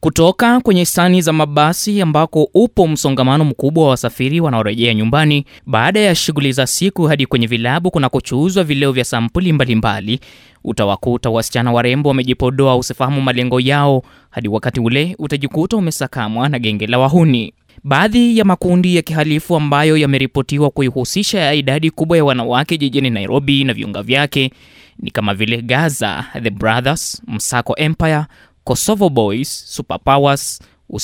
Kutoka kwenye stani za mabasi ambako upo msongamano mkubwa wa wasafiri wanaorejea nyumbani baada ya shughuli za siku hadi kwenye vilabu kunakochuuzwa vileo vya sampuli mbalimbali, utawakuta wasichana warembo wamejipodoa usifahamu malengo yao hadi wakati ule utajikuta umesakamwa na genge la wahuni. Baadhi ya makundi ya kihalifu ambayo yameripotiwa kuihusisha ya idadi kubwa ya wanawake jijini Nairobi na viunga vyake ni kama vile Gaza, The Brothers, Msako Empire, Kosovo Boys, Supapawas, os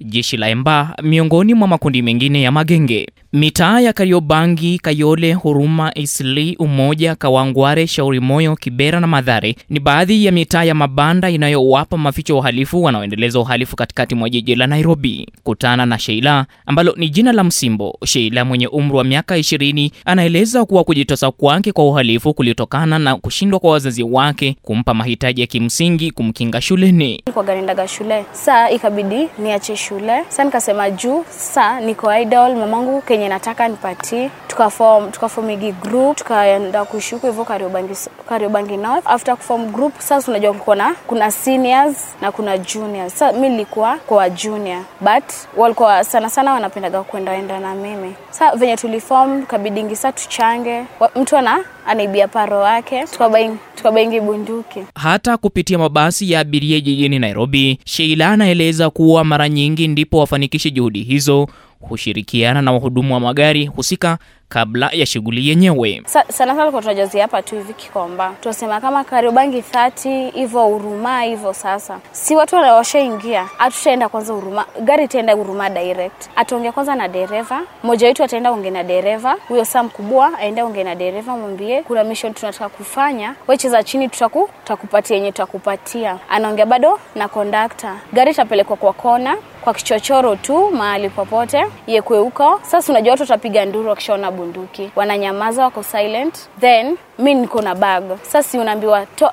Jeshi la Emba, miongoni mwa makundi mengine ya magenge. Mitaa ya Kariobangi, Kayole, Huruma, Isli, Umoja, Kawangware, Shauri Moyo, Kibera na Madhare ni baadhi ya mitaa ya mabanda inayowapa maficho wahalifu wanaoendeleza uhalifu katikati mwa jiji la Nairobi. Kutana na Sheila ambalo ni jina la msimbo. Sheila mwenye umri wa miaka ishirini anaeleza kuwa kujitosa kwake kwa uhalifu kulitokana na kushindwa kwa wazazi wake kumpa mahitaji ya kimsingi kumkinga shuleni. Kwa ganindaga shule saa ikabidi niache shule. Sasa nikasema juu sasa niko idol, mamangu kenye nataka nipatie, tukaform tukaform igi group, tukaenda kushuku hivyo Kariobangi Kariobangi North. After kuform group, sasa unajua kulikuwa na kuna seniors na kuna juniors. Sasa mimi nilikuwa kwa junior, but walikuwa sana sana wanapendaga kwenda enda na mimi. Sasa venye tuliform, kabidingi sasa tuchange, mtu ana anaibia paro wake, tukabaingi tukabaingi bunduki. Hata kupitia mabasi ya abiria jijini Nairobi, Sheila anaeleza kuwa mara nyingi ndipo wafanikishe juhudi hizo hushirikiana na wahudumu wa magari husika kabla ya shughuli yenyewe. Sa, sana sana kwa tunajazia hapa tu hivi Kikomba, tunasema kama Kariobangi 30 hivyo Huruma hivyo. Sasa si watu washaingia, hatutaenda kwanza Huruma, gari itaenda Huruma direct, ataongea kwanza na dereva mmoja wetu, ataenda ongea na dereva huyo, saa mkubwa aende ongea na dereva, mwambie kuna mission tunataka kufanya, wewe cheza chini, tutaku tutakupatia yenye tutakupatia. Anaongea bado na kondakta, gari itapelekwa kwa kona kwa kichochoro tu mahali popote yekwe huko. Sasa unajua watu watapiga nduru wakishaona bunduki, wananyamaza, wako silent, then mi niko na bag. Sasa unaambiwa to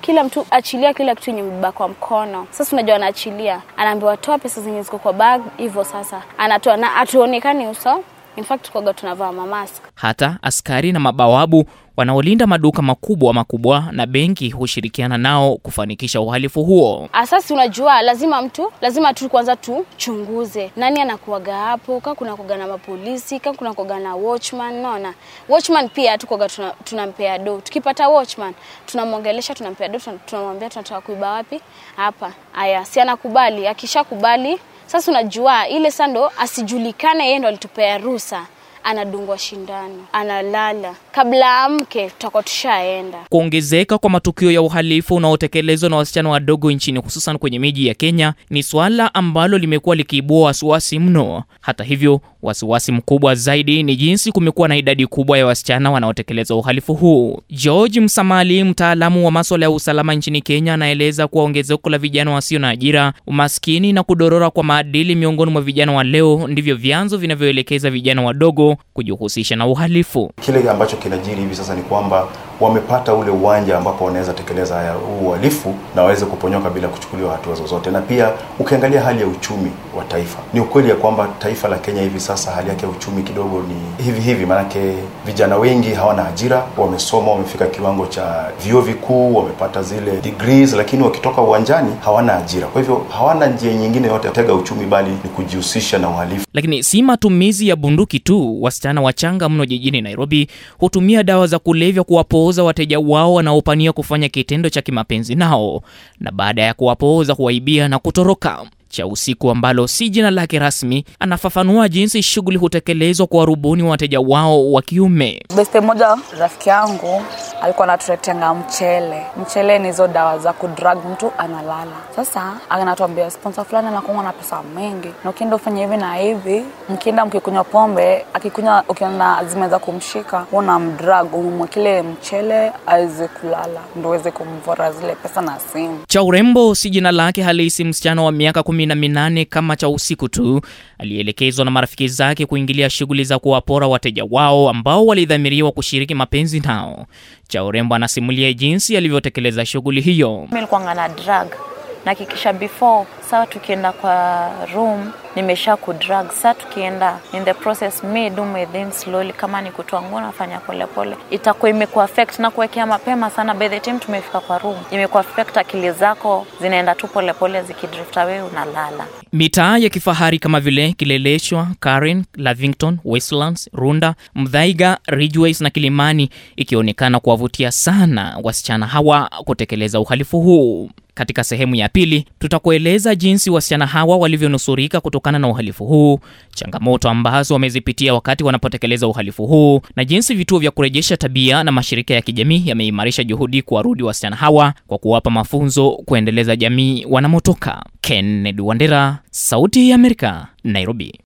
kila mtu achilia kila kitu yenye mbeba kwa mkono. Sasa unajua anaachilia, anaambiwa toa pesa zenye ziko kwa bag, hivyo sasa anatoa na atuonekani uso. In fact tukoga tunavaa mamask Hata askari na mabawabu wanaolinda maduka makubwa makubwa na benki hushirikiana nao kufanikisha uhalifu huo. Asasi unajua, lazima mtu lazima tu kwanza tuchunguze nani anakuaga hapo, kama kuna kuaga na mapolisi, kama kuna kuaga na watchman. Naona watchman pia tukoga tuna, tunampea do. Tukipata watchman tunamwongelesha, tunampea do, tunamwambia tunataka kuiba wapi hapa. Aya, si anakubali. Akishakubali sasa, unajua ile sando asijulikane yeye ndo alitupea ruhusa, anadungwa shindano, analala. Kabla amke, tutakuwa tushaenda. Kuongezeka kwa matukio ya uhalifu unaotekelezwa na wasichana wadogo nchini hususan kwenye miji ya Kenya ni suala ambalo limekuwa likiibua wasiwasi mno. Hata hivyo, wasiwasi mkubwa zaidi ni jinsi kumekuwa na idadi kubwa ya wasichana wanaotekeleza uhalifu huu. George Msamali, mtaalamu wa maswala ya usalama nchini Kenya, anaeleza kuwa ongezeko la vijana wasio na ajira, umaskini na kudorora kwa maadili miongoni mwa vijana wa leo ndivyo vyanzo vinavyoelekeza vijana wadogo kujihusisha na uhalifu. Kile ambacho kinajiri hivi sasa ni kwamba wamepata ule uwanja ambapo wanaweza tekeleza haya uhalifu na waweze kuponyoka bila kuchukuliwa hatua zozote. Na pia ukiangalia hali ya uchumi wa taifa, ni ukweli ya kwamba taifa la Kenya hivi sasa hali yake ya uchumi kidogo ni hivi hivi, maanake vijana wengi hawana ajira, wamesoma, wamefika kiwango cha vyuo vikuu, wamepata zile degrees, lakini wakitoka uwanjani hawana ajira. Kwa hivyo hawana njia nyingine yote ya kutega uchumi, bali ni kujihusisha na uhalifu. Lakini si matumizi ya bunduki tu. Wasichana wachanga mno jijini Nairobi hutumia dawa za kulevya kuwapooza wateja wao wanaopania kufanya kitendo cha kimapenzi nao, na baada ya kuwapooza huwaibia na kutoroka. cha usiku ambalo si jina lake rasmi, anafafanua jinsi shughuli hutekelezwa kwa warubuni wa wateja wao wa kiume. Beste moja rafiki yangu alikuwa anatuletenga mchele. Mchele ni hizo dawa za kudrag mtu analala. Sasa anatuambia sponsor fulani anakuwa na pesa mingi, na ukienda ufanye hivi na hivi, mkienda mkikunywa pombe, akikunywa ukiona zimeweza kumshika, una mdrag umumwe kile mchele aweze kulala, ndo uweze kumvora zile pesa na simu. Cha urembo si jina lake halisi. Msichana wa miaka kumi na minane kama cha usiku tu alielekezwa na marafiki zake kuingilia shughuli za kuwapora wateja wao ambao walidhamiriwa kushiriki mapenzi nao. Cha urembo anasimulia jinsi alivyotekeleza shughuli hiyo. Nilikuwa na drug nahakikisha before saa tukienda kwa room nimesha kudrug. saa tukienda in the process me do my things slowly kama ni kutoa nguo nafanya polepole itakuwa imekuwa na kuwekea mapema sana by the time tumefika kwa room imekuwa akili zako zinaenda tu polepole zikidrift away unalala Mitaa ya kifahari kama vile Kileleshwa, Karen, Lavington, Westlands, Runda, Mdhaiga, Ridgeways na Kilimani ikionekana kuwavutia sana wasichana hawa kutekeleza uhalifu huu. Katika sehemu ya pili tutakueleza jinsi wasichana hawa walivyonusurika kutokana na uhalifu huu, changamoto ambazo wamezipitia wakati wanapotekeleza uhalifu huu, na jinsi vituo vya kurejesha tabia na mashirika ya kijamii yameimarisha juhudi kuwarudi wasichana hawa kwa kuwapa mafunzo kuendeleza jamii wanamotoka. Kennedy Wandera, Sauti ya Amerika, Nairobi.